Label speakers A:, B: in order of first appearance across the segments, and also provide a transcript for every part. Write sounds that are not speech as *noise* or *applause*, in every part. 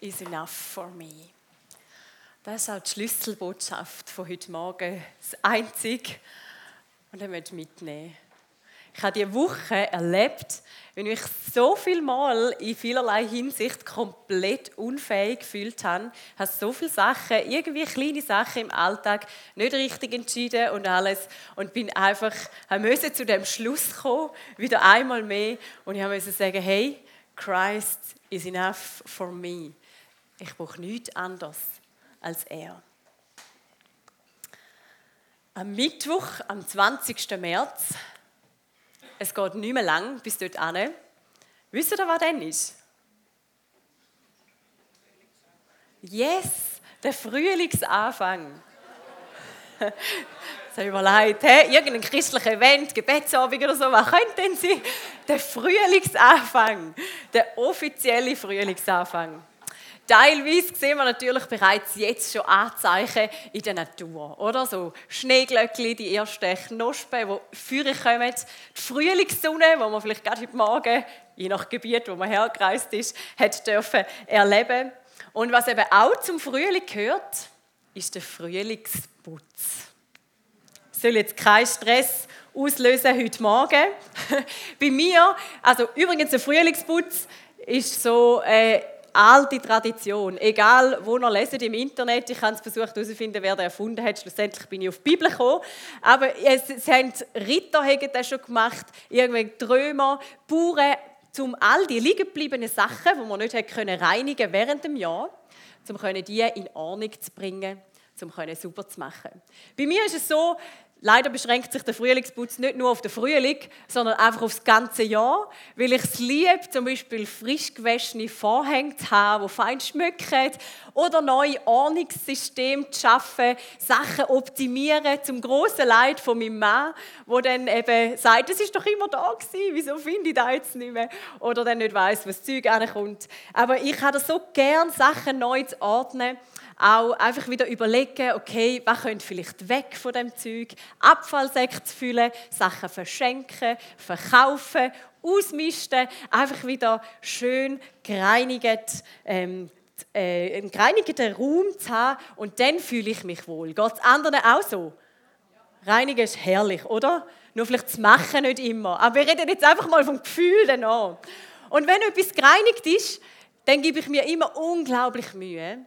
A: is enough for me. Das ist auch die Schlüsselbotschaft von heute Morgen. Das Einzige, und ich mitnehmen. Ich habe diese Woche erlebt, wenn ich so viel Mal in vielerlei Hinsicht komplett unfähig gefühlt habe, habe so viele Sachen, irgendwie kleine Sachen im Alltag nicht richtig entschieden und alles und bin einfach, musste zu dem Schluss kommen, wieder einmal mehr und ich musste sagen, hey, Christ is enough for me. Ich brauche nichts anderes als er. Am Mittwoch, am 20. März, es geht nicht mehr lang bis dort an. Wisst ihr, was dann ist? Yes, der Frühlingsanfang. *laughs* So überlegt, hey, irgendein christlicher Event, Gebetsabend oder so, was könnte denn sein? Der Frühlingsanfang, der offizielle Frühlingsanfang. Teilweise sehen wir natürlich bereits jetzt schon Anzeichen in der Natur, oder? So Schneeglöckchen, die ersten Knospen, die führen kommen. Die Frühlingssonne, die man vielleicht gerade heute Morgen, je nach Gebiet, wo man hergereist ist, hat dürfen erleben. Und was eben auch zum Frühling gehört, ist der Frühlingsputz. Soll jetzt keinen Stress auslösen heute Morgen. *laughs* Bei mir, also übrigens der Frühlingsputz ist so äh, alte Tradition. Egal, wo ihr leset im Internet, ich habe es versucht herauszufinden, wer das erfunden hat. Schlussendlich bin ich auf die Bibel gekommen. Aber es, es haben Ritter haben das schon gemacht, irgendwelche Trömer, Bauern, um all die liegen gebliebenen Sachen, die man nicht können reinigen während dem Jahr, um die in Ordnung zu bringen, um sauber zu machen. Bei mir ist es so, Leider beschränkt sich der Frühlingsputz nicht nur auf den Frühling, sondern einfach aufs ganze Jahr, weil ich es liebe, zum Beispiel frisch gewaschene Vorhänge zu haben, die fein schmücken, oder neue Ordnungssysteme zu schaffen, Sachen optimieren, zum grossen Leid von meinem Mann, wo dann eben sagt, es ist doch immer da gewesen, wieso finde ich das jetzt nicht mehr? Oder dann nicht weiss, was das Zeug ankommt. Aber ich habe so gern, Sachen neu zu ordnen auch einfach wieder überlegen, okay, was könnte vielleicht weg von dem Zeug, Abfallsäcke zu füllen, Sachen verschenken, verkaufen, ausmisten, einfach wieder schön gereinigt, ähm, äh, einen gereinigten Raum zu haben und dann fühle ich mich wohl. Geht es anderen auch so? Reinigen ist herrlich, oder? Nur vielleicht zu machen nicht immer. Aber wir reden jetzt einfach mal vom Gefühl danach. Und wenn etwas gereinigt ist, dann gebe ich mir immer unglaublich Mühe,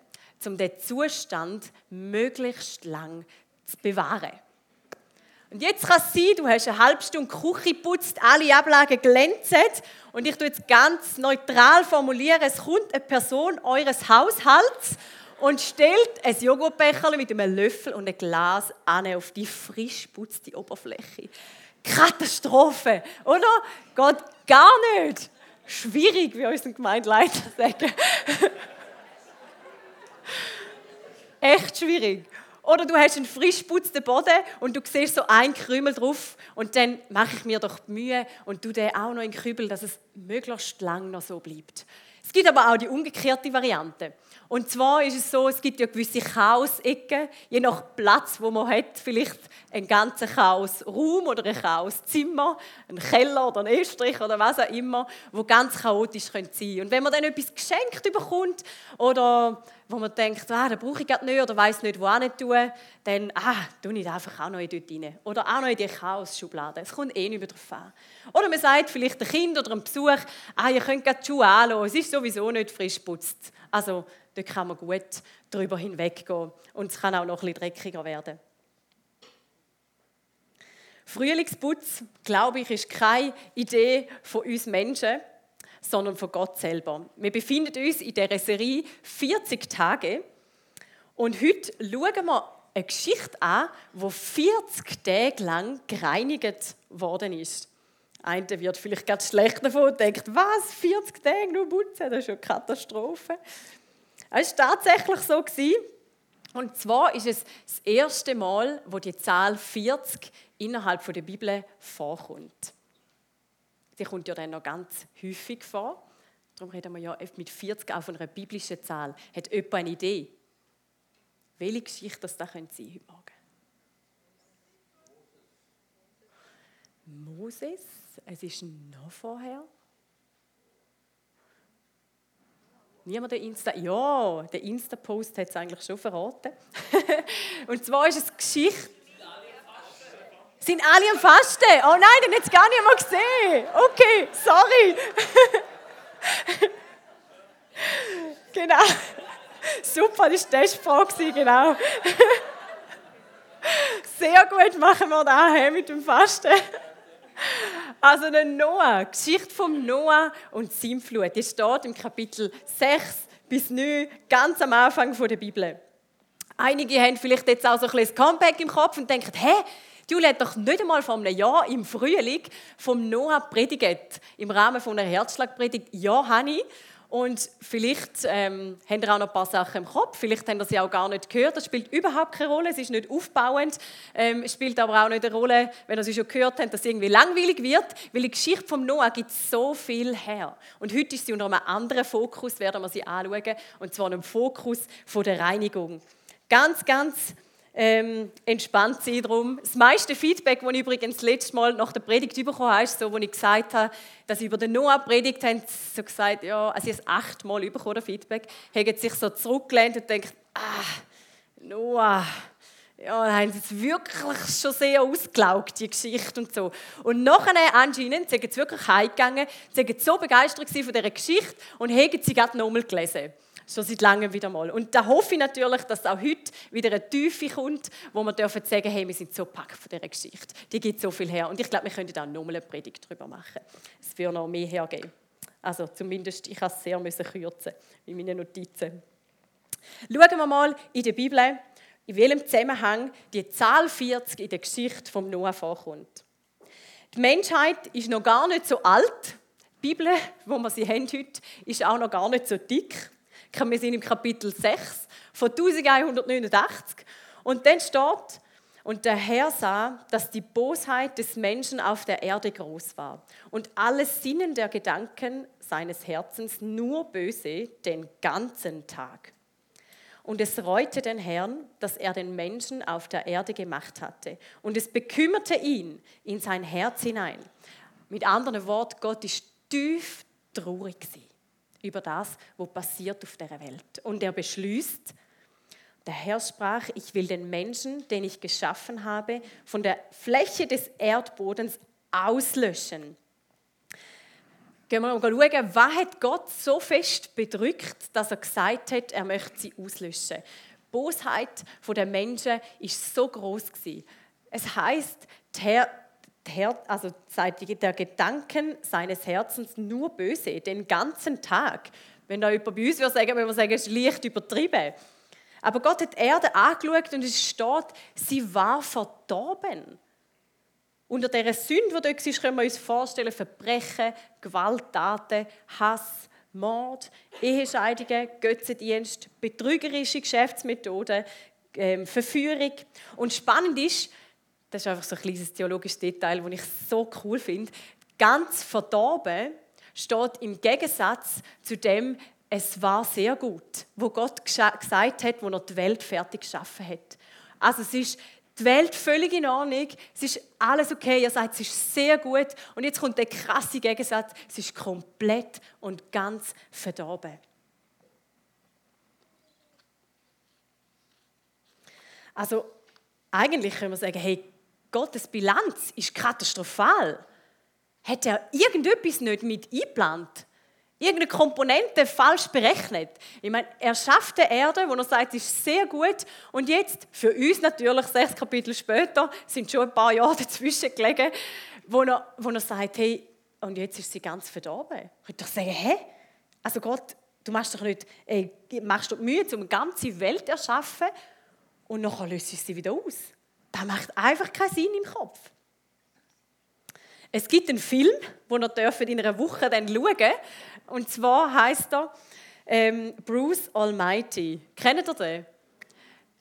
A: um den Zustand möglichst lang zu bewahren. Und jetzt kann es sein, du hast eine halbe Stunde Küche geputzt, alle Ablagen glänzen und ich tue jetzt ganz neutral formulieren, es kommt eine Person eures Haushalts und stellt ein Joghurtbecher mit einem Löffel und einem Glas an auf die frisch putzte Oberfläche. Katastrophe, oder? Geht gar nicht. Schwierig, wie unser Gemeindeleiter sagen. *laughs* Echt schwierig. Oder du hast einen frisch putzten Boden und du siehst so ein Krümel drauf und dann mache ich mir doch die Mühe und tu den auch noch in den Kübel, dass es möglichst lang noch so bleibt. Es gibt aber auch die umgekehrte Variante. Und zwar ist es so, es gibt ja gewisse Chaos-Ecken, je nach Platz, wo man hat, vielleicht einen ganzen Chaos-Raum oder ein Chaos-Zimmer, einen Keller oder einen Estrich oder was auch immer, wo ganz chaotisch sein können. Und wenn man dann etwas geschenkt bekommt oder wo man denkt, ah, das brauche ich gerade nicht oder weiß nicht, wo nicht tun, dann ah, tue ich einfach auch noch dort rein. Oder auch noch in die Chaos-Schublade. Es kommt eh nicht mehr drauf an. Oder man sagt vielleicht ein Kind oder einem Besuch, ah, ihr könnt gerade die Schuhe anschauen, es ist sowieso nicht frisch putzt. Also, da kann man gut darüber hinweggehen. Und es kann auch noch ein bisschen dreckiger werden. Frühlingsputz, glaube ich, ist keine Idee von uns Menschen, sondern von Gott selber. Wir befinden uns in der Serie 40 Tage und heute schauen wir eine Geschichte an, wo 40 Tage lang gereinigt worden ist. Einer wird vielleicht ganz schlecht davon und denkt, was, 40 Tage nur putzen, das ist eine Katastrophe. Es war tatsächlich so. Und zwar ist es das erste Mal, wo die Zahl 40 innerhalb der Bibel vorkommt. Die kommt ja dann noch ganz häufig vor. Darum reden wir ja mit 40 auch von einer biblischen Zahl. Hat jemand eine Idee, welche Geschichte das da sein könnte heute Morgen? Moses, es ist noch vorher. Niemand der Insta? Ja, der Insta-Post hat es eigentlich schon verraten. *laughs* und zwar ist es Geschichte. Sind alle am Fasten? Oh nein, den es gar nicht mal gesehen. Okay, sorry. *laughs* genau. Super, das war die Testfrage, genau. *laughs* Sehr gut machen wir das mit dem Fasten. Also der Noah, Geschichte vom Noah und Sintflut, die steht im Kapitel 6 bis 9, ganz am Anfang der Bibel. Einige haben vielleicht jetzt auch so ein bisschen Comeback im Kopf und denken, hä, Julia hat doch nicht einmal vor einem Jahr im Frühling vom Noah predigt, im Rahmen von einer Herzschlagpredigt. Ja, ich. Und vielleicht ähm, habt ihr auch noch ein paar Sachen im Kopf, vielleicht habt ihr sie auch gar nicht gehört. Das spielt überhaupt keine Rolle, es ist nicht aufbauend. Ähm, spielt aber auch nicht eine Rolle, wenn ihr sie schon gehört habt, dass es irgendwie langweilig wird, weil die Geschichte vom Noah gibt so viel her. Und heute ist sie unter einem anderen Fokus, werden wir sie anschauen, und zwar einem Fokus von der Reinigung. Ganz, ganz ähm, entspannt sein drum. Das meiste Feedback, das ich übrigens das letzte Mal nach der Predigt bekommen habe, ist so, wo ich gesagt habe, dass sie über den Noah predigt haben, so gesagt, ja, also ich habe es achtmal bekommen, Feedback, haben sich so zurückgelehnt und denkt, ah, Noah, ja, da haben sie jetzt wirklich schon sehr ausgelaugt, die Geschichte und so. Und nachher anscheinend sind sie wirklich heimgegangen, sind so begeistert von dieser Geschichte und haben sie gerade nochmal gelesen schon seit langem wieder mal. Und da hoffe ich natürlich, dass auch heute wieder eine Tiefe kommt, wo wir dürfen sagen, hey, wir sind so packt von dieser Geschichte. Die gibt so viel her. Und ich glaube, wir könnten da nochmal eine Predigt darüber machen. Es wird noch mehr hergeben. Also zumindest, ich musste es sehr kürzen in meinen Notizen. Schauen wir mal in der Bibel, in welchem Zusammenhang die Zahl 40 in der Geschichte vom Noah vorkommt. Die Menschheit ist noch gar nicht so alt. Die Bibel, wo wir sie haben heute, ist auch noch gar nicht so dick. Wir sind im Kapitel 6 von 1189. Und dann steht, und der Herr sah, dass die Bosheit des Menschen auf der Erde groß war und alles Sinnen der Gedanken seines Herzens nur böse den ganzen Tag. Und es reute den Herrn, dass er den Menschen auf der Erde gemacht hatte. Und es bekümmerte ihn in sein Herz hinein. Mit anderen Worten, Gott ist tief traurig gewesen über das, was passiert auf der Welt. Und er beschließt, der Herr sprach, ich will den Menschen, den ich geschaffen habe, von der Fläche des Erdbodens auslöschen. Gehen wir mal schauen, was hat Gott so fest bedrückt, dass er gesagt hat, er möchte sie auslöschen. Die Bosheit der Menschen ist so groß. Es heißt, der also der Gedanken seines Herzens nur böse, den ganzen Tag. Wenn da jemand bei uns würde sagen, würde man sagen, es ist leicht übertrieben. Aber Gott hat die Erde angeschaut und es steht, sie war verdorben. Unter dieser Sünde, die dort ist, können wir uns vorstellen, Verbrechen, Gewalttaten, Hass, Mord, Ehescheidungen, Götzendienst, betrügerische Geschäftsmethoden, ähm, Verführung. Und spannend ist, das ist einfach so ein kleines theologisches Detail, das ich so cool finde. Ganz verdorben steht im Gegensatz zu dem, es war sehr gut, wo Gott gesagt hat, wo er die Welt fertig geschaffen hat. Also es ist die Welt völlig in Ordnung, es ist alles okay, er sagt, es ist sehr gut. Und jetzt kommt der krasse Gegensatz, es ist komplett und ganz verdorben. Also eigentlich können wir sagen, hey, Gottes Bilanz ist katastrophal. Hat er irgendetwas nicht mit eingeplant? Irgendeine Komponente falsch berechnet? Ich meine, er schafft die Erde, wo er sagt, ist sehr gut. Und jetzt, für uns natürlich, sechs Kapitel später, sind schon ein paar Jahre dazwischen gelegen, wo er, wo er sagt, hey, und jetzt ist sie ganz verdorben. Ich würde doch sagen, hä? Also Gott, du machst doch nicht, ey, machst du Mühe, um eine ganze Welt zu erschaffen und nachher löst sie wieder aus. Das macht einfach keinen Sinn im Kopf. Es gibt einen Film, den ihr in einer Woche dann schauen Und zwar heißt er ähm, Bruce Almighty. Kennt ihr den?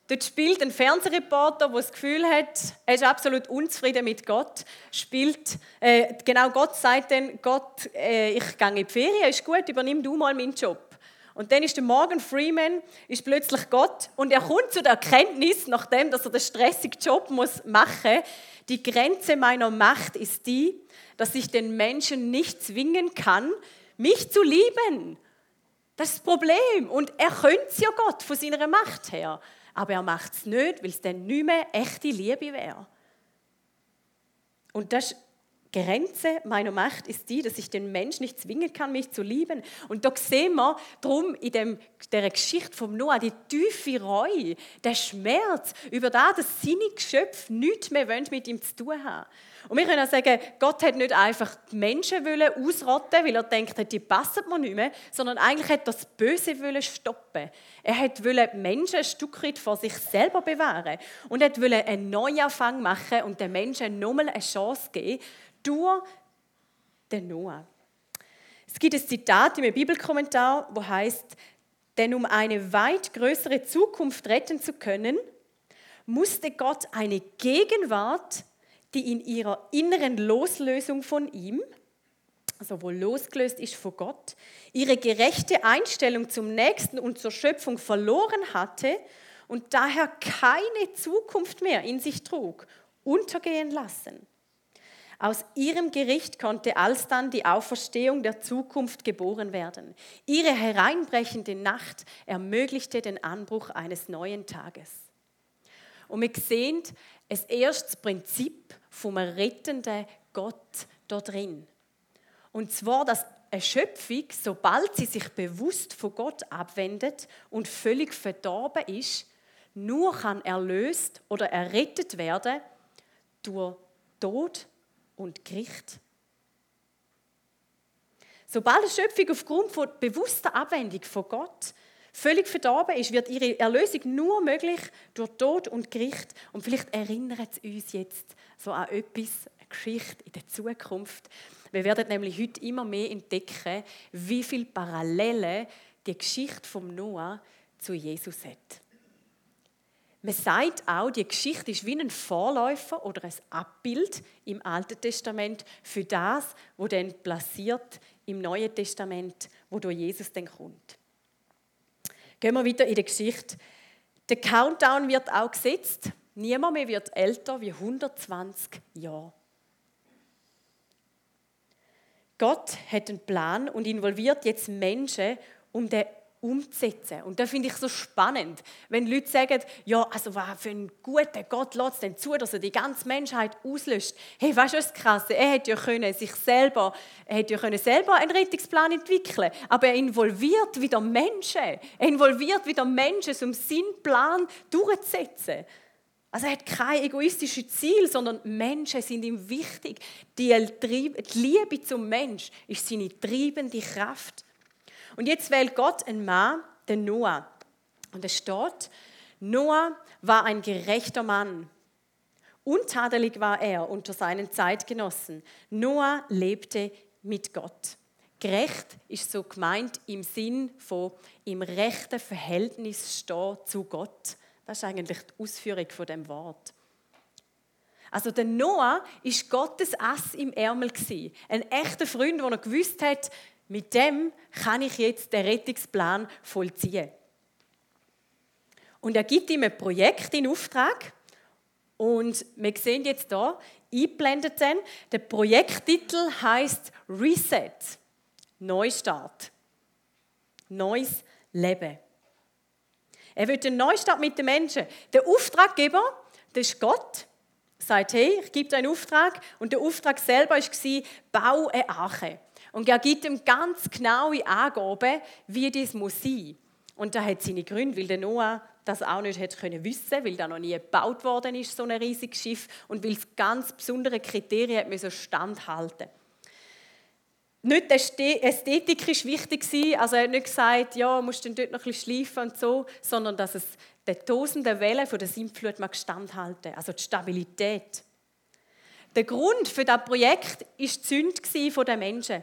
A: Dort spielt ein Fernsehreporter, der das Gefühl hat, er ist absolut unzufrieden mit Gott. Spielt, äh, genau Gott sagt dann, Gott, äh, ich gehe in die Ferien, ist gut, übernimm du mal meinen Job. Und dann ist der Morgan Freeman ist plötzlich Gott und er kommt zu der Erkenntnis, nachdem dass er den stressigen Job muss machen, die Grenze meiner Macht ist die, dass ich den Menschen nicht zwingen kann, mich zu lieben. Das ist das Problem. Und er könnte es ja Gott von seiner Macht her. Aber er macht es nicht, weil es dann nicht mehr echte Liebe wäre. Und das Grenze meiner Macht ist die, dass ich den Menschen nicht zwingen kann, mich zu lieben. Und da sehen wir drum in dem, der Geschichte vom Noah die tiefe Reue, der Schmerz über das, dass seine Geschöpfe nichts mehr mit ihm zu tun haben. Und wir können auch sagen, Gott hat nicht einfach die Menschen ausrotten, weil er denkt, die passen mir nicht mehr, sondern eigentlich hat er das Böse stoppen. Er hat die Menschen ein Stück weit vor sich selber bewahren und er wollte einen Neuanfang machen und den Menschen nochmal eine Chance geben, durch den Noah. Es gibt ein Zitat im Bibelkommentar, wo heißt: Denn um eine weit größere Zukunft retten zu können, musste Gott eine Gegenwart, die in ihrer inneren Loslösung von ihm, also wo losgelöst ist von Gott, ihre gerechte Einstellung zum Nächsten und zur Schöpfung verloren hatte und daher keine Zukunft mehr in sich trug, untergehen lassen. Aus ihrem Gericht konnte alsdann die Auferstehung der Zukunft geboren werden. Ihre hereinbrechende Nacht ermöglichte den Anbruch eines neuen Tages. Und wir sehen das erste Prinzip vom rettenden Gott dort drin. Und zwar, dass eine Schöpfung, sobald sie sich bewusst von Gott abwendet und völlig verdorben ist, nur kann erlöst oder errettet werden durch Tod und Gericht. Sobald eine Schöpfung aufgrund von bewusster Abwendung von Gott völlig verdorben ist, wird ihre Erlösung nur möglich durch Tod und Gericht. Und vielleicht erinnert es uns jetzt so an etwas, eine Geschichte in der Zukunft. Wir werden nämlich heute immer mehr entdecken, wie viele Parallelen die Geschichte vom Noah zu Jesus hat. Man sagt auch, die Geschichte ist wie ein Vorläufer oder ein Abbild im Alten Testament für das, wo dann passiert im Neuen Testament, wo durch Jesus dann kommt. Gehen wir wieder in die Geschichte. Der Countdown wird auch gesetzt. Niemand mehr wird älter wie 120 Jahre. Gott hat einen Plan und involviert jetzt Menschen, um den umzusetzen. Und das finde ich so spannend, wenn Leute sagen, ja, also was für ein guter Gott lässt denn zu, dass er die ganze Menschheit auslöscht. Hey, weißt du, was krass Er hätte ja können sich selber, er hätte ja können selber einen Rettungsplan entwickeln aber er involviert wieder Menschen. Er involviert wieder Menschen, um seinen Plan durchzusetzen. Also er hat kein egoistisches Ziel, sondern Menschen sind ihm wichtig. Die Liebe zum Mensch ist seine treibende Kraft. Und jetzt wählt Gott einen Mann, den Noah. Und es steht, Noah war ein gerechter Mann. Untadelig war er unter seinen Zeitgenossen. Noah lebte mit Gott. Gerecht ist so gemeint im Sinn von im rechten Verhältnis stehen zu Gott. Das ist eigentlich die Ausführung von dem Wort. Also der Noah ist Gottes Ass im Ärmel Ein echter Freund, der er gewusst hat, mit dem kann ich jetzt den Rettungsplan vollziehen. Und er gibt ihm ein Projekt in Auftrag. Und wir sehen jetzt hier, eingeblendet dann, der Projekttitel heißt Reset. Neustart. Neues Leben. Er will einen Neustart mit den Menschen. Der Auftraggeber, das ist Gott, sagt, hey, ich gebe dir einen Auftrag. Und der Auftrag selber war, bau eine Arche. Und er gibt ihm ganz genaue Angaben, wie das muss sein. Und da hat seine Gründe, weil der Noah das auch nicht hätte können wissen, weil da noch nie gebaut worden ist, so ein riesiges Schiff, und weil es ganz besondere Kriterien müssen standhalten. Nicht die Ästhetik ist wichtig also er hat nicht gesagt, ja, musst du dort noch ein schleifen und so, sondern dass es der tosenden Wellen von der Sintflut mag standhalten, also die Stabilität. Der Grund für das Projekt ist die Sünde der Menschen.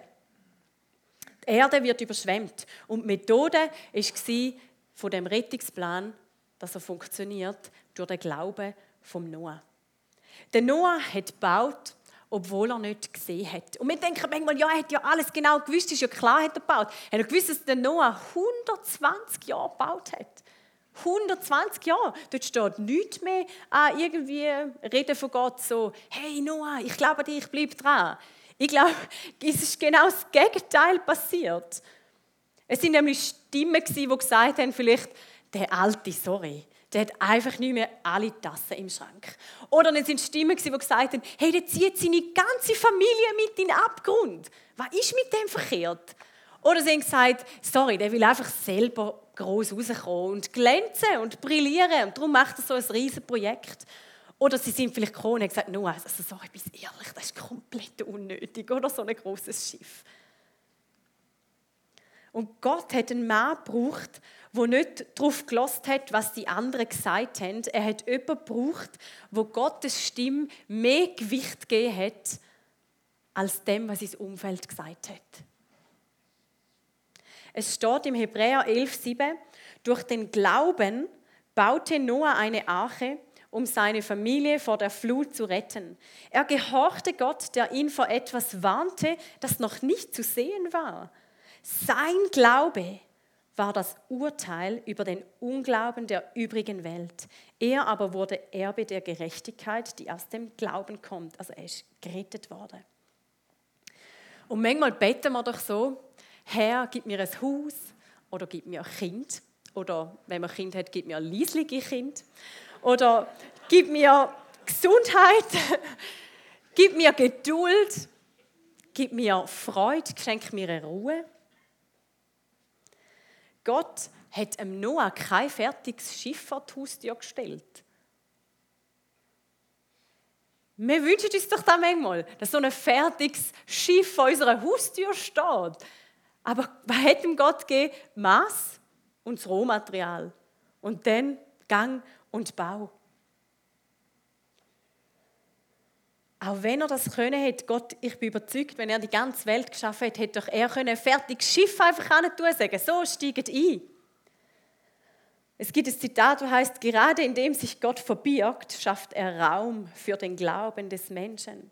A: Die Erde wird überschwemmt. Und die Methode war von dem Rettungsplan, dass er funktioniert, durch den Glauben vom Noah. Der Noah hat gebaut, obwohl er nicht gesehen hat. Und wir denken manchmal, ja, er hat ja alles genau gewusst, ist ja klar, hat er gebaut. Er hat gewusst, dass der Noah 120 Jahre gebaut hat. 120 Jahre. Dort steht nichts mehr an irgendwie Reden von Gott so, hey Noah, ich glaube dir, ich bleibe dran. Ich glaube, es ist genau das Gegenteil passiert. Es sind nämlich Stimmen, die gesagt haben, vielleicht, der Alte, sorry, der hat einfach nicht mehr alle Tassen im Schrank. Oder es sind Stimmen, die gesagt haben, hey, der zieht seine ganze Familie mit in den Abgrund. Was ist mit dem verkehrt? Oder sie haben gesagt, sorry, der will einfach selber groß rauskommen und glänzen und brillieren. Und darum macht er so ein riesiges Projekt. Oder sie sind vielleicht gekommen und haben gesagt, no, also so etwas ehrlich, das ist komplett unnötig. Oder so ein großes Schiff. Und Gott hat einen Mann gebraucht, der nicht darauf gelost hat, was die anderen gesagt haben. Er hat jemanden gebraucht, wo Gottes Stimme mehr Gewicht gegeben hat, als dem, was sein Umfeld gesagt hat. Es steht im Hebräer 11,7: Durch den Glauben baute Noah eine Arche, um seine Familie vor der Flut zu retten. Er gehorchte Gott, der ihn vor etwas warnte, das noch nicht zu sehen war. Sein Glaube war das Urteil über den Unglauben der übrigen Welt. Er aber wurde Erbe der Gerechtigkeit, die aus dem Glauben kommt. Also er ist gerettet worden. Und manchmal beten wir doch so, Herr, gib mir ein Haus oder gib mir ein Kind. Oder wenn man ein Kind hat, gib mir ein leislige Kind. Oder gib mir Gesundheit, *laughs* gib mir Geduld, gib mir Freude, schenk mir Ruhe. Gott hat dem Noah kein fertiges Schiff vor die Haustür gestellt. Wir wünschen uns doch da manchmal, dass so ein fertiges Schiff vor unserer Haustür steht. Aber was hat ihm Gott gegeben? Maß und das Rohmaterial. Und dann Gang und Bau. Auch wenn er das können hat, Gott, ich bin überzeugt, wenn er die ganze Welt geschaffen hat, hätte doch er können ein fertiges Schiff einfach tun sagen, so steigt ein. Es gibt ein Zitat, das heißt, gerade indem sich Gott verbirgt, schafft er Raum für den Glauben des Menschen.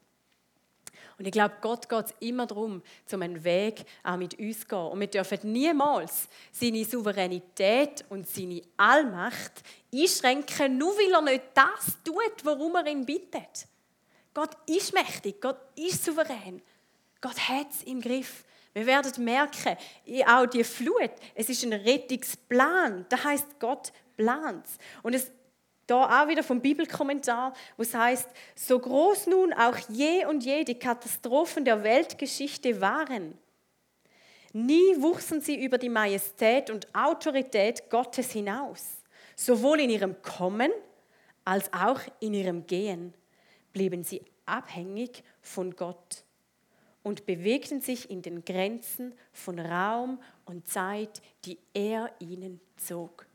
A: Und ich glaube, Gott geht es immer darum, zum einen Weg auch mit uns zu gehen. Und wir dürfen niemals seine Souveränität und seine Allmacht einschränken, nur weil er nicht das tut, worum er ihn bittet. Gott ist mächtig, Gott ist souverän. Gott hat es im Griff. Wir werden merken, auch die Flut, es ist ein Rettungsplan. Das heißt, Gott plant Und es da auch wieder vom Bibelkommentar, wo es heißt, so groß nun auch je und je die Katastrophen der Weltgeschichte waren, nie wuchsen sie über die Majestät und Autorität Gottes hinaus, sowohl in ihrem Kommen als auch in ihrem Gehen blieben sie abhängig von Gott und bewegten sich in den Grenzen von Raum und Zeit, die er ihnen zog.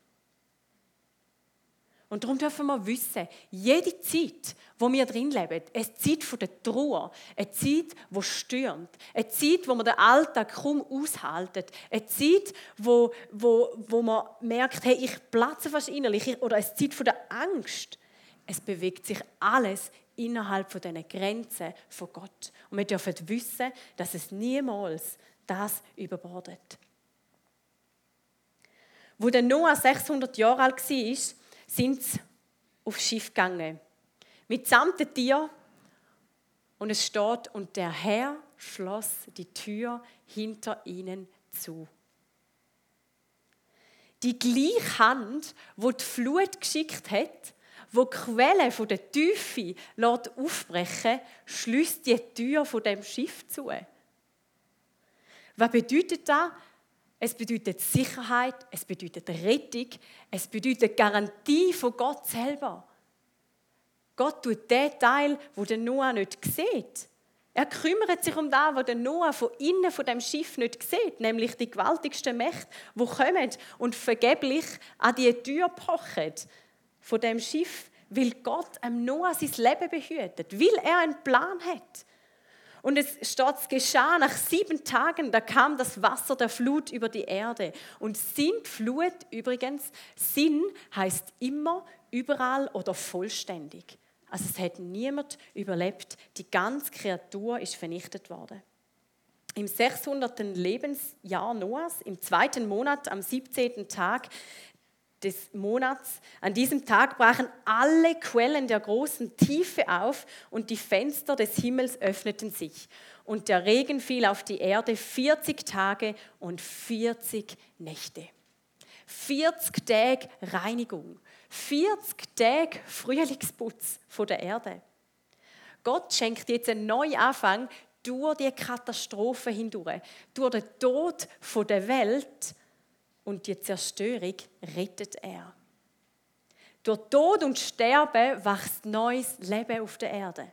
A: Und darum dürfen wir wissen, jede Zeit, wo wir drin leben, eine Zeit der Trauer, eine Zeit, wo stürmt, eine Zeit, wo man den Alltag kaum aushalten, eine Zeit, wo, wo, wo man merkt, hey, ich platze fast innerlich, oder eine Zeit der Angst. Es bewegt sich alles innerhalb von diesen Grenzen von Gott. Und wir dürfen wissen, dass es niemals das überbordet. Wo der Noah 600 Jahre alt war, sind sie aufs Schiff gegangen. Mitsamt den Tier. Und es steht, und der Herr schloss die Tür hinter ihnen zu. Die gleiche Hand, wo die Flut geschickt hat, wo die Quelle von der Tiefe aufbrechen schließt die Tür von dem Schiff zu. Was bedeutet das? Es bedeutet Sicherheit, es bedeutet Rettung, es bedeutet Garantie von Gott selber. Gott tut den Teil, wo der Noah nicht sieht. Er kümmert sich um das, was der Noah von innen von dem Schiff nicht sieht, nämlich die gewaltigsten Mächte, wo kommen und vergeblich an die Tür pochen von dem Schiff, weil Gott am Noah sein Leben behütet, weil er einen Plan hat. Und es es geschah nach sieben Tagen, da kam das Wasser der Flut über die Erde. Und Sintflut übrigens, Sinn heißt immer, überall oder vollständig. Also es hat niemand überlebt. Die ganze Kreatur ist vernichtet worden. Im 600. Lebensjahr Noahs, im zweiten Monat, am 17. Tag, des Monats. An diesem Tag brachen alle Quellen der großen Tiefe auf und die Fenster des Himmels öffneten sich. und der Regen fiel auf die Erde 40 Tage und 40 Nächte. 40 Tage Reinigung, 40 Tage Frühlingsputz von der Erde. Gott schenkt jetzt einen neuen Anfang durch die Katastrophe hindurch, durch den Tod der Welt und die Zerstörung rettet er. Durch Tod und Sterben wächst neues Leben auf der Erde.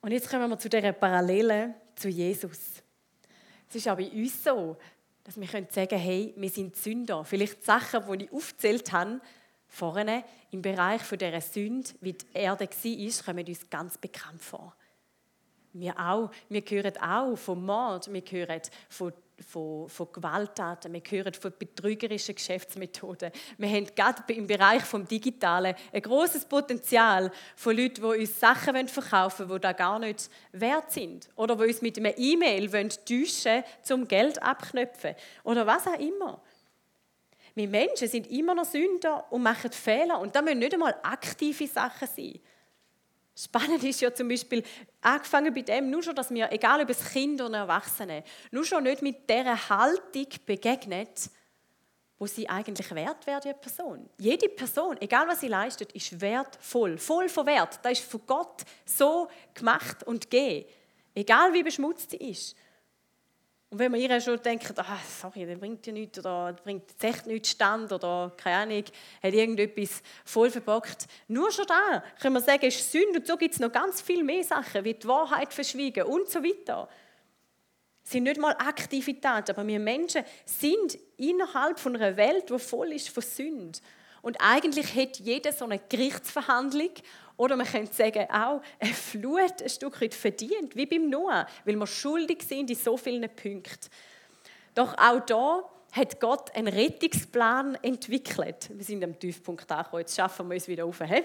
A: Und jetzt kommen wir zu dieser Parallele zu Jesus. Es ist auch bei uns so, dass wir sagen können hey, wir sind Sünder. Vielleicht Sachen, die ich aufgezählt habe, vorne im Bereich dieser Sünde, wie die Erde war, kommen uns ganz bekannt vor. Wir auch. Wir hören auch vom Mord, wir hören von von, von Gewalttaten, wir hören von betrügerischen Geschäftsmethoden. Wir haben gerade im Bereich des Digitalen ein großes Potenzial von Leuten, die uns Sachen verkaufen wollen, die da gar nicht wert sind. Oder die uns mit einer E-Mail täuschen wollen, um Geld abknöpfen. Oder was auch immer. Wir Menschen sind immer noch Sünder und machen Fehler. Und da müssen nicht einmal aktive Sachen sein. Spannend ist ja zum Beispiel, angefangen bei dem, nur schon, dass wir, egal ob es Kinder oder Erwachsene, nur schon nicht mit dieser Haltung begegnet, wo sie eigentlich wert wäre, die Person. Jede Person, egal was sie leistet, ist wertvoll, voll von Wert. Das ist von Gott so gemacht und gegeben. Egal wie beschmutzt sie ist. Und wenn man ihr schon denkt, ah, sorry, der bringt ja nichts oder bringt jetzt echt nichts stand oder keine Ahnung, hat irgendetwas voll verbockt. Nur schon da können wir sagen, es ist Sünde und so gibt es noch ganz viel mehr Sachen, wie die Wahrheit verschwiegen und so weiter. Es sind nicht mal Aktivitäten, aber wir Menschen sind innerhalb von einer Welt, die voll ist von Sünde. Und eigentlich hat jeder so eine Gerichtsverhandlung oder man könnte sagen, auch eine Flut ein Stück weit verdient, wie beim Noah, weil wir schuldig sind in so vielen Punkten. Doch auch da hat Gott einen Rettungsplan entwickelt. Wir sind am Tiefpunkt angekommen, jetzt schaffen wir uns wieder auf. He? *laughs*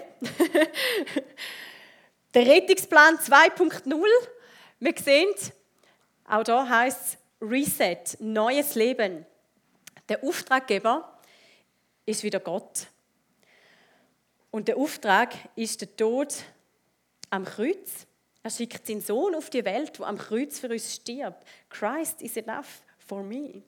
A: Der Rettungsplan 2.0, wir sehen, auch da heißt es Reset, neues Leben. Der Auftraggeber ist wieder Gott. Und der Auftrag ist der Tod am Kreuz. Er schickt seinen Sohn auf die Welt, der am Kreuz für uns stirbt. Christ is enough for me.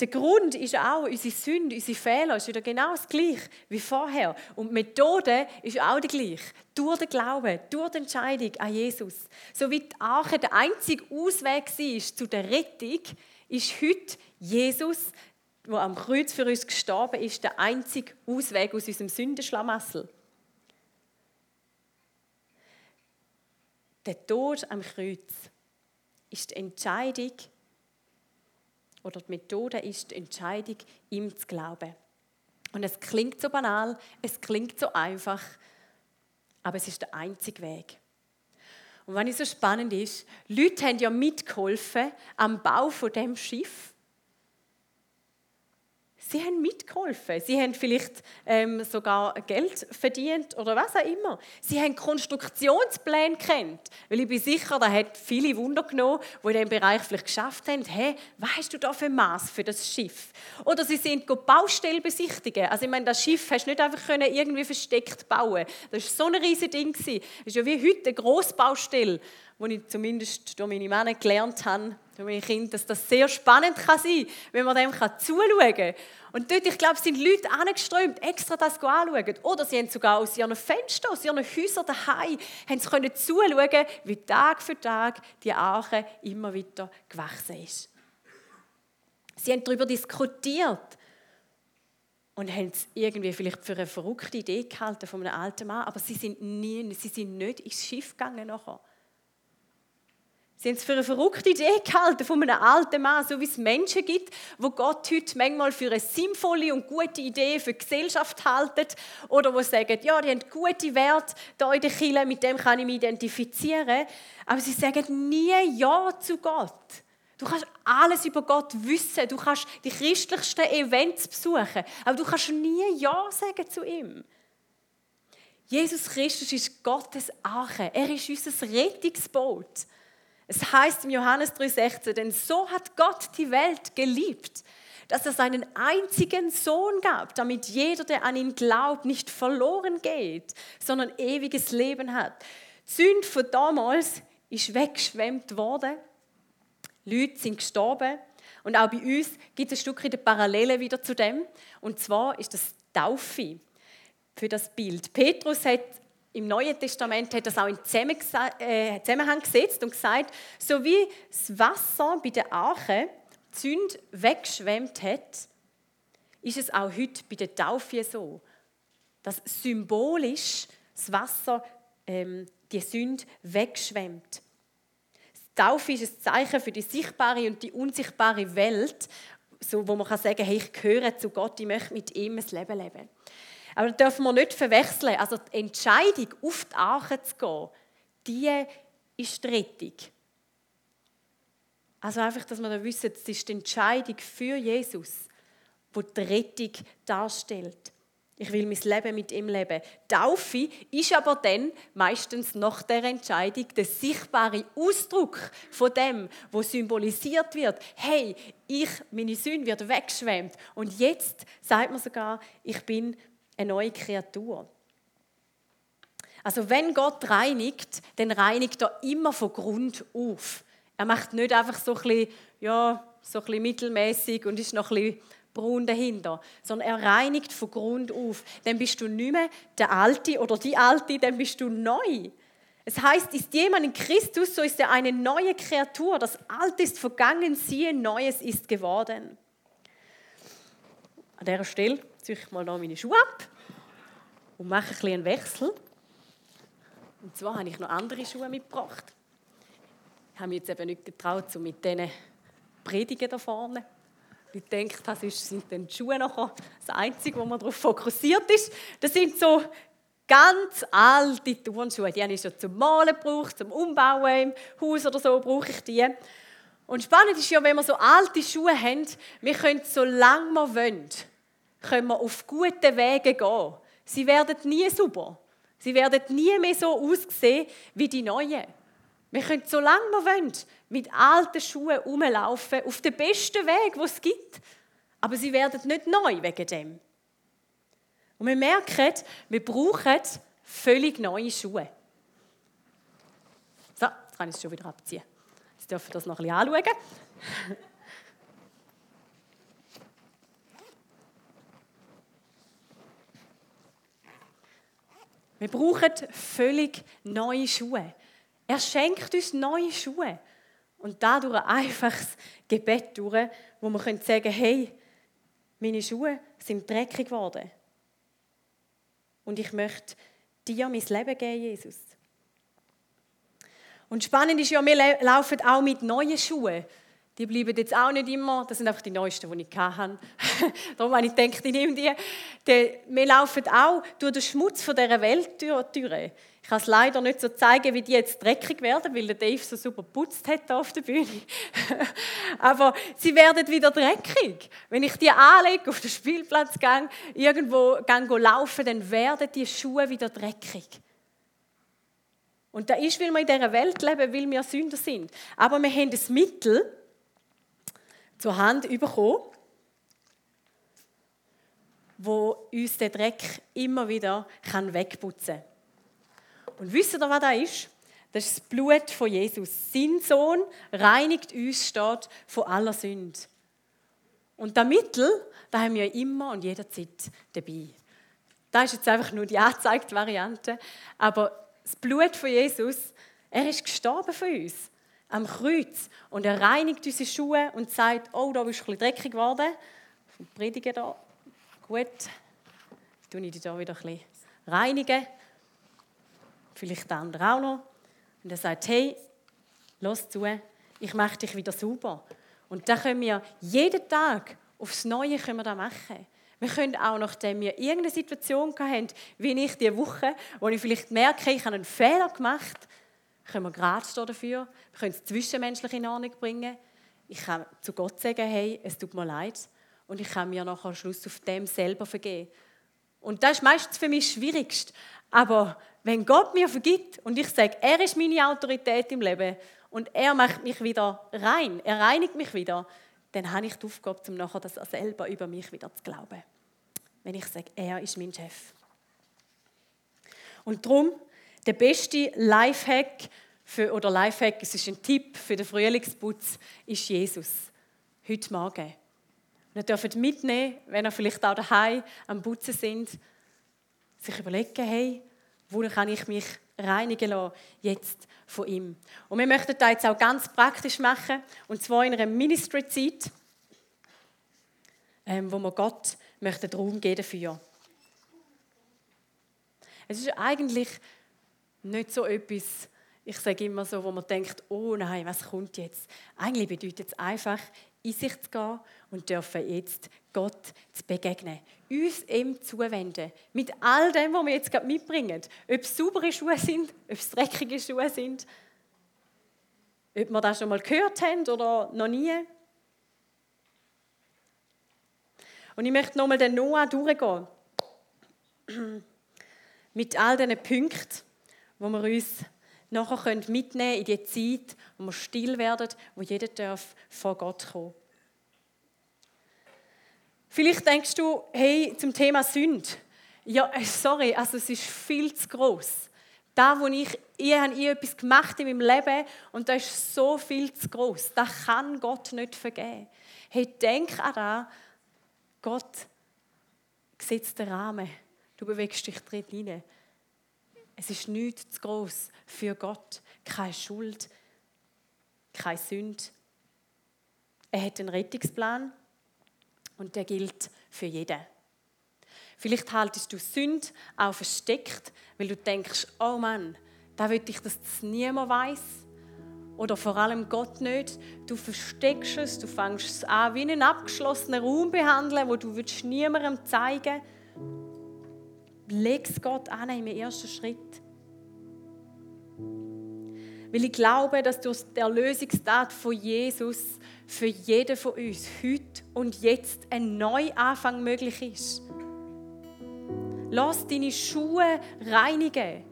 A: Der Grund ist auch unsere Sünde, unsere Fehler, ist wieder genau das gleiche wie vorher. Und die Methode ist auch die gleiche. Durch den Glauben, durch die Entscheidung an Jesus. So wie die Arche der einzige Ausweg war zu der Rettung, ist heute Jesus wo am Kreuz für uns gestorben ist, der einzige Ausweg aus unserem Sündenschlamassel. Der Tod am Kreuz ist die Entscheidung, oder die Methode ist die Entscheidung, ihm zu glauben. Und es klingt so banal, es klingt so einfach, aber es ist der einzige Weg. Und es so spannend ist, Leute haben ja mitgeholfen am Bau von dem Schiff Sie haben mitgeholfen. Sie haben vielleicht ähm, sogar Geld verdient oder was auch immer. Sie haben Konstruktionspläne kennt. Weil ich bin sicher, da hat viele Wunder genommen, die in diesem Bereich vielleicht geschafft haben. Hey, was hast du da für Maß für das Schiff? Oder sie sind Baustellen besichtigen. Also ich meine, das Schiff hast du nicht einfach irgendwie versteckt bauen. Das war so ein riesiges Ding. Das ist ja wie heute eine Grossbaustelle wo ich zumindest durch meine Männer gelernt habe, durch meine Kinder, dass das sehr spannend kann sein kann, wenn man dem zuschauen kann. Und dort, ich glaube, sind Leute angeströmt, extra das anschauen. Oder sie haben sogar aus ihren Fenstern, aus ihren Häusern daheim, haben sie können zuschauen, wie Tag für Tag die Arche immer weiter gewachsen ist. Sie haben darüber diskutiert und haben es irgendwie vielleicht für eine verrückte Idee gehalten von einem alten Mann, aber sie sind, nie, sie sind nicht ins Schiff gegangen nachher. Sie haben es für eine verrückte Idee gehalten von einem alten Mann, so wie es Menschen gibt, wo Gott heute manchmal für eine sinnvolle und gute Idee für die Gesellschaft halten oder wo sagen, ja, die haben gute Werte da in der Kirche, mit dem kann ich mich identifizieren. Aber sie sagen nie Ja zu Gott. Du kannst alles über Gott wissen, du kannst die christlichsten Events besuchen, aber du kannst nie Ja sagen zu ihm. Jesus Christus ist Gottes Arche, er ist unser Rettungsboot. Es heißt im Johannes 3,16, denn so hat Gott die Welt geliebt, dass er seinen einzigen Sohn gab, damit jeder, der an ihn glaubt, nicht verloren geht, sondern ewiges Leben hat. Die Sünde von damals ist weggeschwemmt worden. Leute sind gestorben. Und auch bei uns gibt es ein Stückchen Parallele wieder zu dem. Und zwar ist das Taufe für das Bild. Petrus hat im Neuen Testament hat das auch in äh, Zusammenhang gesetzt und gesagt, so wie das Wasser bei der Arche die Sünde weggeschwemmt hat, ist es auch heute bei der Taufe so, dass symbolisch das Wasser ähm, die Sünde wegschwemmt. Die Taufe ist ein Zeichen für die sichtbare und die unsichtbare Welt, so, wo man kann sagen hey, ich gehöre zu Gott, ich möchte mit ihm ein Leben leben. Aber das dürfen wir nicht verwechseln. Also die Entscheidung, auf die Arche zu gehen, die ist die Rettung. Also einfach, dass wir da wissen, es ist die Entscheidung für Jesus, wo die Rettung darstellt. Ich will mein Leben mit ihm leben. Taufe ist aber dann meistens nach der Entscheidung der sichtbare Ausdruck von dem, wo symbolisiert wird. Hey, ich, meine Sünde wird weggeschwemmt. Und jetzt sagt man sogar, ich bin eine neue Kreatur. Also wenn Gott reinigt, dann reinigt er immer von Grund auf. Er macht nicht einfach so ein bisschen, ja, so ein bisschen mittelmäßig und ist noch ein bisschen braun dahinter, sondern er reinigt von Grund auf. Dann bist du nicht mehr der Alte oder die Alte, dann bist du neu. Es heißt, ist jemand in Christus, so ist er eine neue Kreatur. Das Alte ist vergangen, siehe, Neues ist geworden. An dieser Stelle ziehe ich mal noch meine Schuhe ab und mache ein einen Wechsel. Und zwar habe ich noch andere Schuhe mitgebracht. Ich habe mich jetzt eben nicht getraut, so mit diesen Predigen da vorne. Ich denke, das sind dann die Schuhe nachher das Einzige, wo man darauf fokussiert ist. Das sind so ganz alte Turnschuhe. Die habe ich schon zum Malen gebraucht, zum Umbauen im Haus oder so brauche ich die. Und spannend ist ja, wenn wir so alte Schuhe haben, wir können, solange wir wollen, können wir auf guten Wegen gehen. Sie werden nie super. Sie werden nie mehr so aussehen wie die neuen. Wir können, solange wir wollen, mit alten Schuhen rumlaufen, auf dem besten Weg, den es gibt. Aber sie werden nicht neu wegen dem. Und wir merken, wir brauchen völlig neue Schuhe. So, jetzt kann ich es schon wieder abziehen. Jetzt dürfen wir das noch ein bisschen anschauen. *laughs* Wir brauchen völlig neue Schuhe. Er schenkt uns neue Schuhe. Und dadurch ein einfaches Gebet durch, wo wir sagen können hey, meine Schuhe sind dreckig geworden. Und ich möchte dir mein Leben geben, Jesus. Und spannend ist ja, wir laufen auch mit neuen Schuhen. Die bleiben jetzt auch nicht immer, das sind einfach die neuesten, die ich hatte. *laughs* Darum habe ich gedacht, ich nehme die. Wir laufen auch durch den Schmutz dieser Welt. Ich kann es leider nicht so zeigen, wie die jetzt dreckig werden, weil der Dave so super putzt hat auf der Bühne. *laughs* Aber sie werden wieder dreckig. Wenn ich die anlege, auf den Spielplatz gehe, irgendwo gehe laufen, dann werden die Schuhe wieder dreckig. Und das ist, weil wir in dieser Welt leben, weil wir Sünder sind. Aber wir haben das Mittel zur Hand bekommen, wo uns der Dreck immer wieder wegputzen kann. Und wisst ihr, was das ist? Das ist das Blut von Jesus. Sein Sohn reinigt uns, steht, von aller Sünde. Und das Mittel, da haben wir immer und jederzeit dabei. Das ist jetzt einfach nur die angezeigte Variante. Aber das Blut von Jesus, er ist gestorben für uns am Kreuz. Und er reinigt unsere Schuhe und sagt, oh, da bist du ein dreckig geworden. Vom Predigen da. Gut. Dann tue ich dich da wieder ein reinigen vielleicht der andere auch noch. Und er sagt, hey, los zu, ich mache dich wieder sauber. Und da können wir jeden Tag aufs Neue können wir das machen. Wir können auch, nachdem wir irgendeine Situation hatten, wie ich diese Woche, wo ich vielleicht merke, ich habe einen Fehler gemacht, können wir gerade stehen dafür. Wir können es zwischenmenschlich in Ordnung bringen. Ich kann zu Gott sagen, hey, es tut mir leid. Und ich kann mir nachher Schluss auf dem selber vergeben. Und das ist meistens für mich das Schwierigste. Aber wenn Gott mir vergibt und ich sage, er ist meine Autorität im Leben und er macht mich wieder rein, er reinigt mich wieder, dann habe ich die Aufgabe, um nachher das selber über mich wieder zu glauben. Wenn ich sage, er ist mein Chef. Und darum, Der beste Lifehack für, oder Lifehack, es ist ein Tipp für den Frühlingsputz, ist Jesus. Heute Morgen. Ihr dürft mitnehmen, wenn ihr vielleicht auch daheim am Putzen sind, sich überlegen, hey, wo kann ich mich reinigen lassen, jetzt von ihm. Und wir möchten das jetzt auch ganz praktisch machen, und zwar in einer Ministry-Zeit, ähm, wo wir Gott möchten Raum geben dafür. Es ist eigentlich nicht so etwas, ich sage immer so, wo man denkt, oh nein, was kommt jetzt? Eigentlich bedeutet es einfach, in sich zu gehen und dürfen jetzt Gott zu begegnen. Uns ihm zuwenden. Mit all dem, was wir jetzt gerade mitbringen. Ob es saubere Schuhe sind, *laughs* ob es dreckige Schuhe sind. Ob wir das schon mal gehört haben oder noch nie. Und ich möchte nochmal den Noah durchgehen. *clears throat* Mit all diesen Punkten, wo wir uns nachher mitnehmen können in die Zeit, wo wir still werden, wo jeder darf vor Gott kommen. Vielleicht denkst du, hey, zum Thema Sünde. Ja, äh, sorry, also es ist viel zu groß. Da, wo ich, ich habe etwas gemacht in meinem Leben und da ist so viel zu groß. Da kann Gott nicht vergeben. Hey, denk an das. Gott setzt den Rahmen. Du bewegst dich drin hinein. Es ist nichts zu groß für Gott. Keine Schuld, keine Sünde. Er hat einen Rettungsplan und der gilt für jeden. Vielleicht haltest du Sünde auch versteckt, weil du denkst, oh Mann, da will ich, dass das niemand weiß. Oder vor allem Gott nicht. Du versteckst es, du fängst es an wie einen abgeschlossenen Raum behandeln, wo du niemandem zeigen willst. Leg es Gott an im ersten Schritt. Weil ich glaube, dass durch die Erlösungstat von Jesus für jeden von uns heute und jetzt ein Neuanfang möglich ist. Lass deine Schuhe reinigen.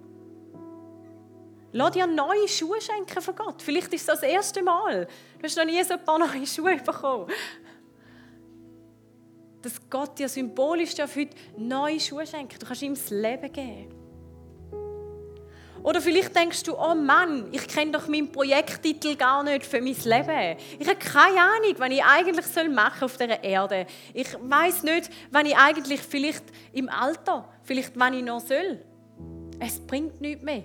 A: Lass dir neue Schuhe schenken von Gott. Vielleicht ist das, das erste Mal. Du hast noch nie so ein paar neue Schuhe bekommen. Dass Gott dir symbolisch heute neue Schuhe schenkt. Du kannst ihm das Leben geben. Oder vielleicht denkst du, oh Mann, ich kenne doch meinen Projekttitel gar nicht für mein Leben. Ich habe keine Ahnung, was ich eigentlich machen soll auf dieser Erde. Ich weiß nicht, wann ich eigentlich vielleicht im Alter, vielleicht wann ich noch soll. Es bringt nichts mehr.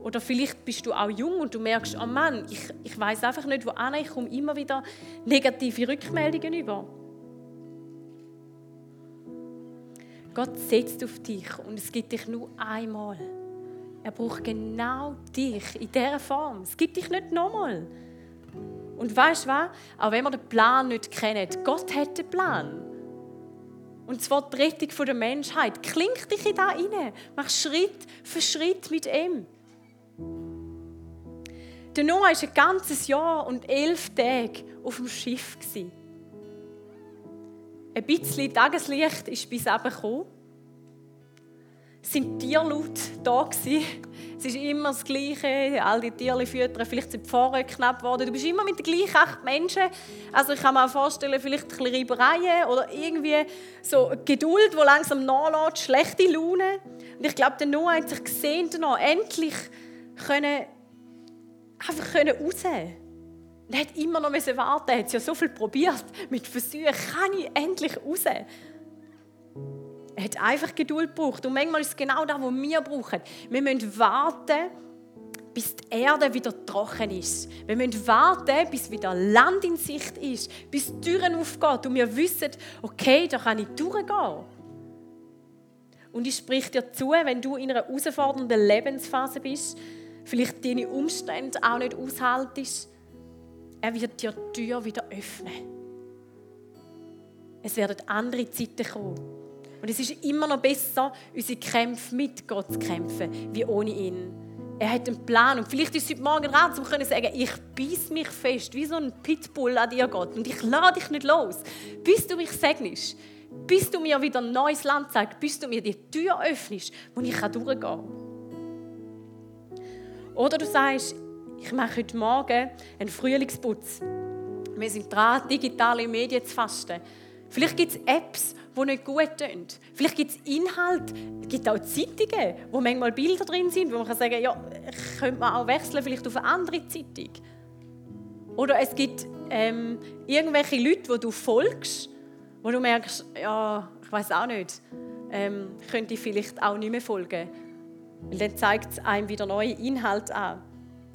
A: Oder vielleicht bist du auch jung und du merkst, oh Mann, ich, ich weiß einfach nicht, wo. Ich komme immer wieder negative Rückmeldungen über. Gott setzt auf dich und es gibt dich nur einmal. Er braucht genau dich in dieser Form. Es gibt dich nicht nochmal. Und weißt du was? Auch wenn wir den Plan nicht kennen, Gott hat den Plan. Und zwar die Rettung der Menschheit. Kling dich in da rein. Mach Schritt für Schritt mit ihm. Der Noah war ein ganzes Jahr und elf Tage auf dem Schiff. Ein bisschen Tageslicht ist bis eben gekommen sind Tierlaut da gewesen. Es ist immer das Gleiche, all die Tiere füttern, vielleicht sind die Pfarrer knapp geworden. Du bist immer mit den gleichen acht Menschen. Also ich kann mir auch vorstellen, vielleicht ein bisschen Reibereien oder irgendwie so Geduld, die langsam nachlässt, schlechte Laune. Und ich glaube, der Noah hat sich gesehen, danach, endlich können, einfach können raus. Er hat immer noch warten, er hat ja so viel probiert mit Versuchen, kann ich endlich raus? Er hat einfach Geduld gebraucht. Und manchmal ist es genau das, was wir brauchen. Wir müssen warten, bis die Erde wieder trocken ist. Wir müssen warten, bis wieder Land in Sicht ist, bis die Türen aufgehen und wir wissen, okay, da kann ich durchgehen. Und ich spreche dir zu, wenn du in einer herausfordernden Lebensphase bist, vielleicht deine Umstände auch nicht aushaltest, er wird dir die Tür wieder öffnen. Es werden andere Zeiten kommen. Und es ist immer noch besser, unsere Kämpfe mit Gott zu kämpfen, wie ohne ihn. Er hat einen Plan. Und vielleicht ist es heute Morgen dran, um zu sagen, ich beiß mich fest, wie so ein Pitbull an dir, Gott. Und ich lade dich nicht los, bis du mich segnest. Bis du mir wieder ein neues Land zeigst. Bis du mir die Tür öffnest, wo ich durchgehen kann. Oder du sagst, ich mache heute Morgen einen Frühlingsputz. Wir sind dran, digitale Medien zu fasten. Vielleicht gibt es Apps, die nicht gut tun. Vielleicht gibt es Inhalte, es gibt auch Zeitungen, wo manchmal Bilder drin sind, wo man kann sagen ja, könnte man auch wechseln, vielleicht auf eine andere Zeitung. Oder es gibt ähm, irgendwelche Leute, die du folgst, wo du merkst, ja, ich weiß auch nicht, ähm, könnte ich vielleicht auch nicht mehr folgen. Weil dann zeigt es einem wieder neue Inhalte an.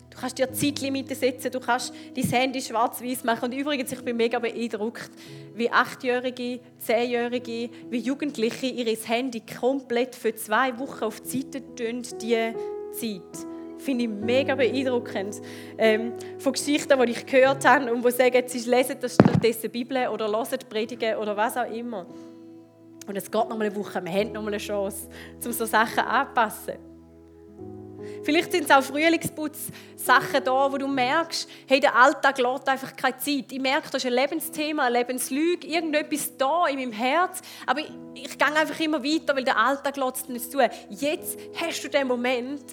A: Du kannst dir Zeitlimite setzen, du kannst dein Handy schwarz-weiß machen. Und übrigens, ich bin mega beeindruckt, wie Achtjährige, Zehnjährige, wie Jugendliche ihr Handy komplett für zwei Wochen auf die Seite tun, die Zeit. Finde ich mega beeindruckend. Ähm, von Geschichten, die ich gehört habe und die sagen, sie lesen stattdessen Bibel oder hören Predigen oder was auch immer. Und es geht noch mal eine Woche, wir haben noch mal eine Chance, um so Sachen anzupassen. Vielleicht sind es auch Frühlingsputz-Sachen da, wo du merkst, hey, der Alltag lässt einfach keine Zeit. Ich merke, das ist ein Lebensthema, eine Lebenslüge, irgendetwas da in meinem Herz. Aber ich, ich gehe einfach immer weiter, weil der Alltag lässt es nicht zu. Jetzt hast du den Moment,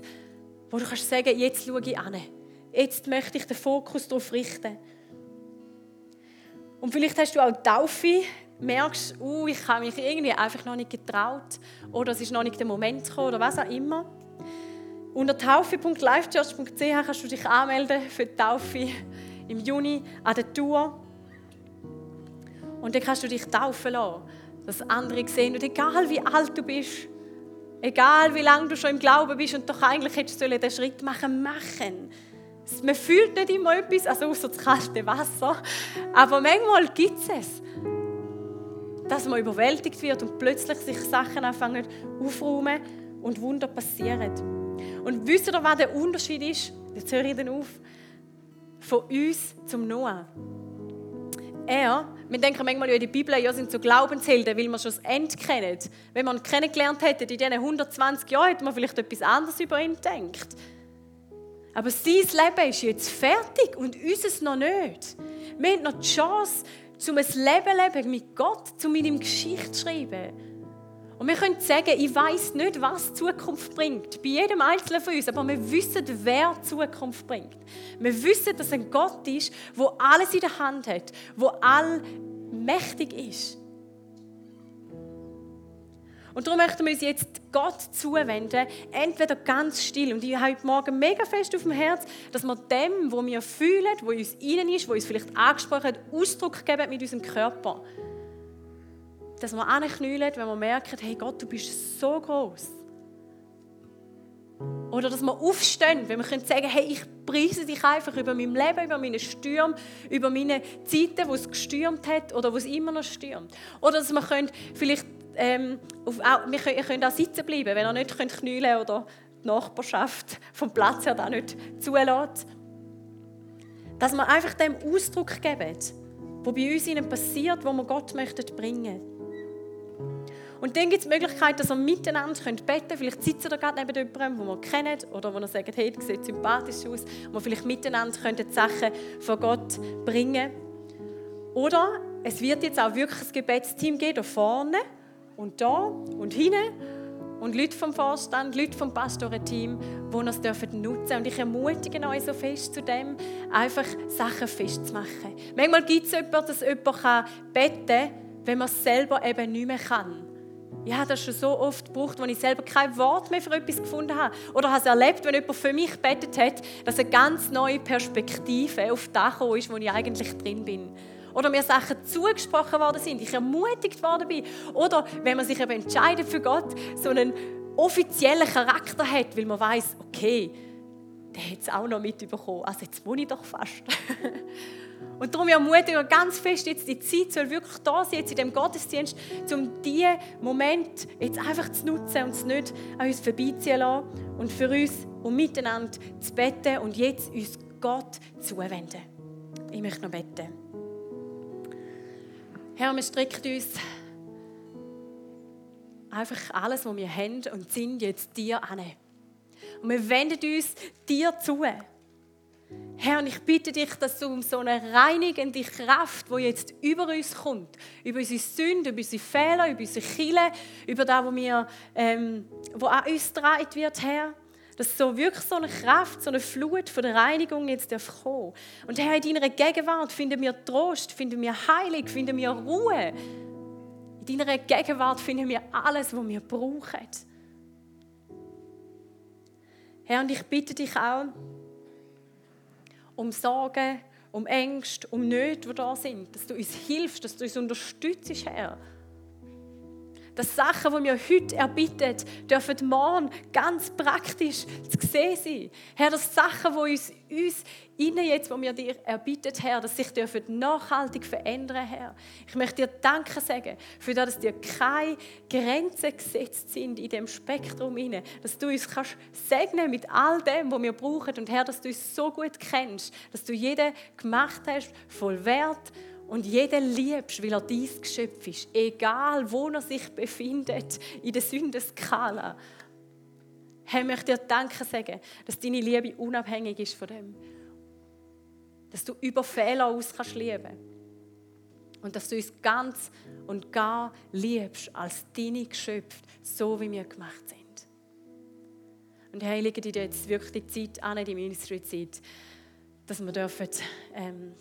A: wo du kannst sagen, jetzt schaue ich an. Jetzt möchte ich den Fokus darauf richten. Und vielleicht hast du auch Taufe, merkst, uh, ich habe mich irgendwie einfach noch nicht getraut oder es ist noch nicht der Moment gekommen oder was auch immer. Unter taufe.lifechurch.ch kannst du dich anmelden für die Taufe im Juni an der Tour. Und dann kannst du dich taufen lassen, dass andere sehen. Und egal wie alt du bist, egal wie lange du schon im Glauben bist und doch eigentlich hättest du den Schritt machen machen. Man fühlt nicht immer etwas, also außer das kalte Wasser. Aber manchmal gibt es es, dass man überwältigt wird und plötzlich sich Sachen anfangen aufräumen und Wunder passieren. Und wisst ihr, was der Unterschied ist? Jetzt höre ich dann auf. Von uns zum Noah. Er, wir denken manchmal in der Bibel, ja, sind so Glaubenshelden, weil wir schon das Ende kennen. Wenn man ihn kennengelernt hätte in diesen 120 Jahren, hätte man vielleicht etwas anderes über ihn gedacht. Aber sein Leben ist jetzt fertig und unseres noch nicht. Wir haben noch die Chance, um ein Leben leben mit Gott, zu meinem Geschichte schreiben. Und wir können sagen, ich weiß nicht, was Zukunft bringt. Bei jedem Einzelnen von uns. Aber wir wissen, wer Zukunft bringt. Wir wissen, dass ein Gott ist, wo alles in der Hand hat, wo allmächtig ist. Und darum möchten wir uns jetzt Gott zuwenden, entweder ganz still. Und ich habe heute Morgen mega fest auf dem Herz, dass wir dem, wo wir fühlen, wo uns innen ist, wo uns vielleicht angesprochen hat, Ausdruck geben mit unserem Körper dass wir anknüllen, wenn wir merken, hey Gott, du bist so groß. Oder dass wir aufstehen, wenn wir sagen, hey, ich preise dich einfach über mein Leben, über meine Stürme, über meine Zeiten, wo es gestürmt hat oder wo es immer noch stürmt. Oder dass wir vielleicht ähm, auf, auch, wir können, können auch sitzen bleiben, wenn ihr nicht könnt knüllen oder die Nachbarschaft vom Platz her da nicht zulässt. Dass wir einfach dem Ausdruck geben, was bei uns ihnen passiert, wo wir Gott möchten bringen möchten. Und dann gibt es die Möglichkeit, dass ihr miteinander könnt beten könnt. Vielleicht sitzt ihr gerade neben jemandem, den ihr kennt oder wo ihr sagt, hey, du siehst sympathisch aus. Wo vielleicht miteinander könnt die Sachen von Gott bringen Oder es wird jetzt auch wirklich ein Gebetsteam geben, da vorne und da und hinten. Und Leute vom Vorstand, Leute vom Pastorenteam, die das dürfen nutzen. Und ich ermutige euch so fest zu dem, einfach Sachen festzumachen. Manchmal gibt es jemanden, dass jemand beten kann, wenn man es selber eben nicht mehr kann. Ich habe das schon so oft gebraucht, als ich selber kein Wort mehr für etwas gefunden habe. Oder habe es erlebt, wenn jemand für mich betet hat, dass eine ganz neue Perspektive auf das gekommen ist, wo ich eigentlich drin bin. Oder mir Sachen zugesprochen worden sind, ich ermutigt worden bin. Oder wenn man sich eben entscheidet für Gott, so einen offiziellen Charakter hat, weil man weiß, okay, der hat es auch noch mitbekommen. Also jetzt wohne ich doch fast. *laughs* Und darum ermutige ich ganz fest, jetzt die Zeit soll wirklich da sein, jetzt in dem Gottesdienst, um diesen Moment jetzt einfach zu nutzen und es nicht an uns vorbeiziehen lassen und für uns und miteinander zu beten und jetzt uns Gott zuwenden. Ich möchte noch beten. Herr, wir strecken uns einfach alles, was wir haben und sind, jetzt dir an. Und wir wenden uns dir zu. Herr, und ich bitte dich, dass du um so eine reinigende Kraft, die jetzt über uns kommt, über unsere Sünden, über unsere Fehler, über unsere Kille, über das, was wir, ähm, wo an uns getragen wird, Herr, dass so wirklich so eine Kraft, so eine Flut von der Reinigung jetzt darf kommen. Und Herr, in deiner Gegenwart finden wir Trost, finden wir Heilig, finden wir Ruhe. In deiner Gegenwart finden wir alles, was wir brauchen. Herr, und ich bitte dich auch um Sorgen, um Ängste, um Nöte, die da sind, dass du uns hilfst, dass du uns unterstützt, Herr dass Sachen, die wir heute erbitten, dürfen morgen ganz praktisch zu sehen sein. Herr, dass Sachen, die uns, uns innen jetzt, wo wir dir erbitten, Herr, dass sich dürfen nachhaltig verändern, Herr. Ich möchte dir Danke sagen für das, dass dir keine Grenzen gesetzt sind in dem Spektrum inne, dass du uns kannst segnen mit all dem, was wir brauchen und Herr, dass du uns so gut kennst, dass du jeden gemacht hast voll Wert und jeden liebst, weil er dein Geschöpf ist, egal wo er sich befindet in der Sündenskala. Herr, möchte dir Danke sagen, dass deine Liebe unabhängig ist von dem. Dass du über Fehler aus kannst lieben. Und dass du uns ganz und gar liebst als deine Geschöpfe, so wie wir gemacht sind. Und Herr, ich lege dir jetzt wirklich die Zeit an, die Ministry-Zeit, dass wir dürfen, ähm,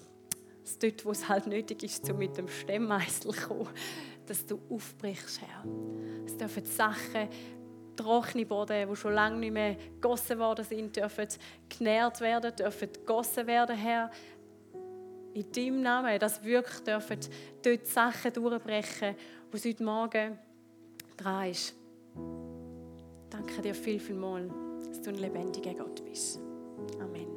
A: dass dort, wo es halt nötig ist, um mit dem Stemmmeißel zu kommen, dass du aufbrichst, Herr. Es dürfen Sachen, trockene Boden, die schon lange nicht mehr gegossen worden sind, dürfen genährt werden, dürfen gegossen werden, Herr. In deinem Namen, dass wirklich dürfen dort Sachen durchbrechen, es heute Morgen dran ist. Danke dir viel, viel mal, dass du ein lebendiger Gott bist. Amen.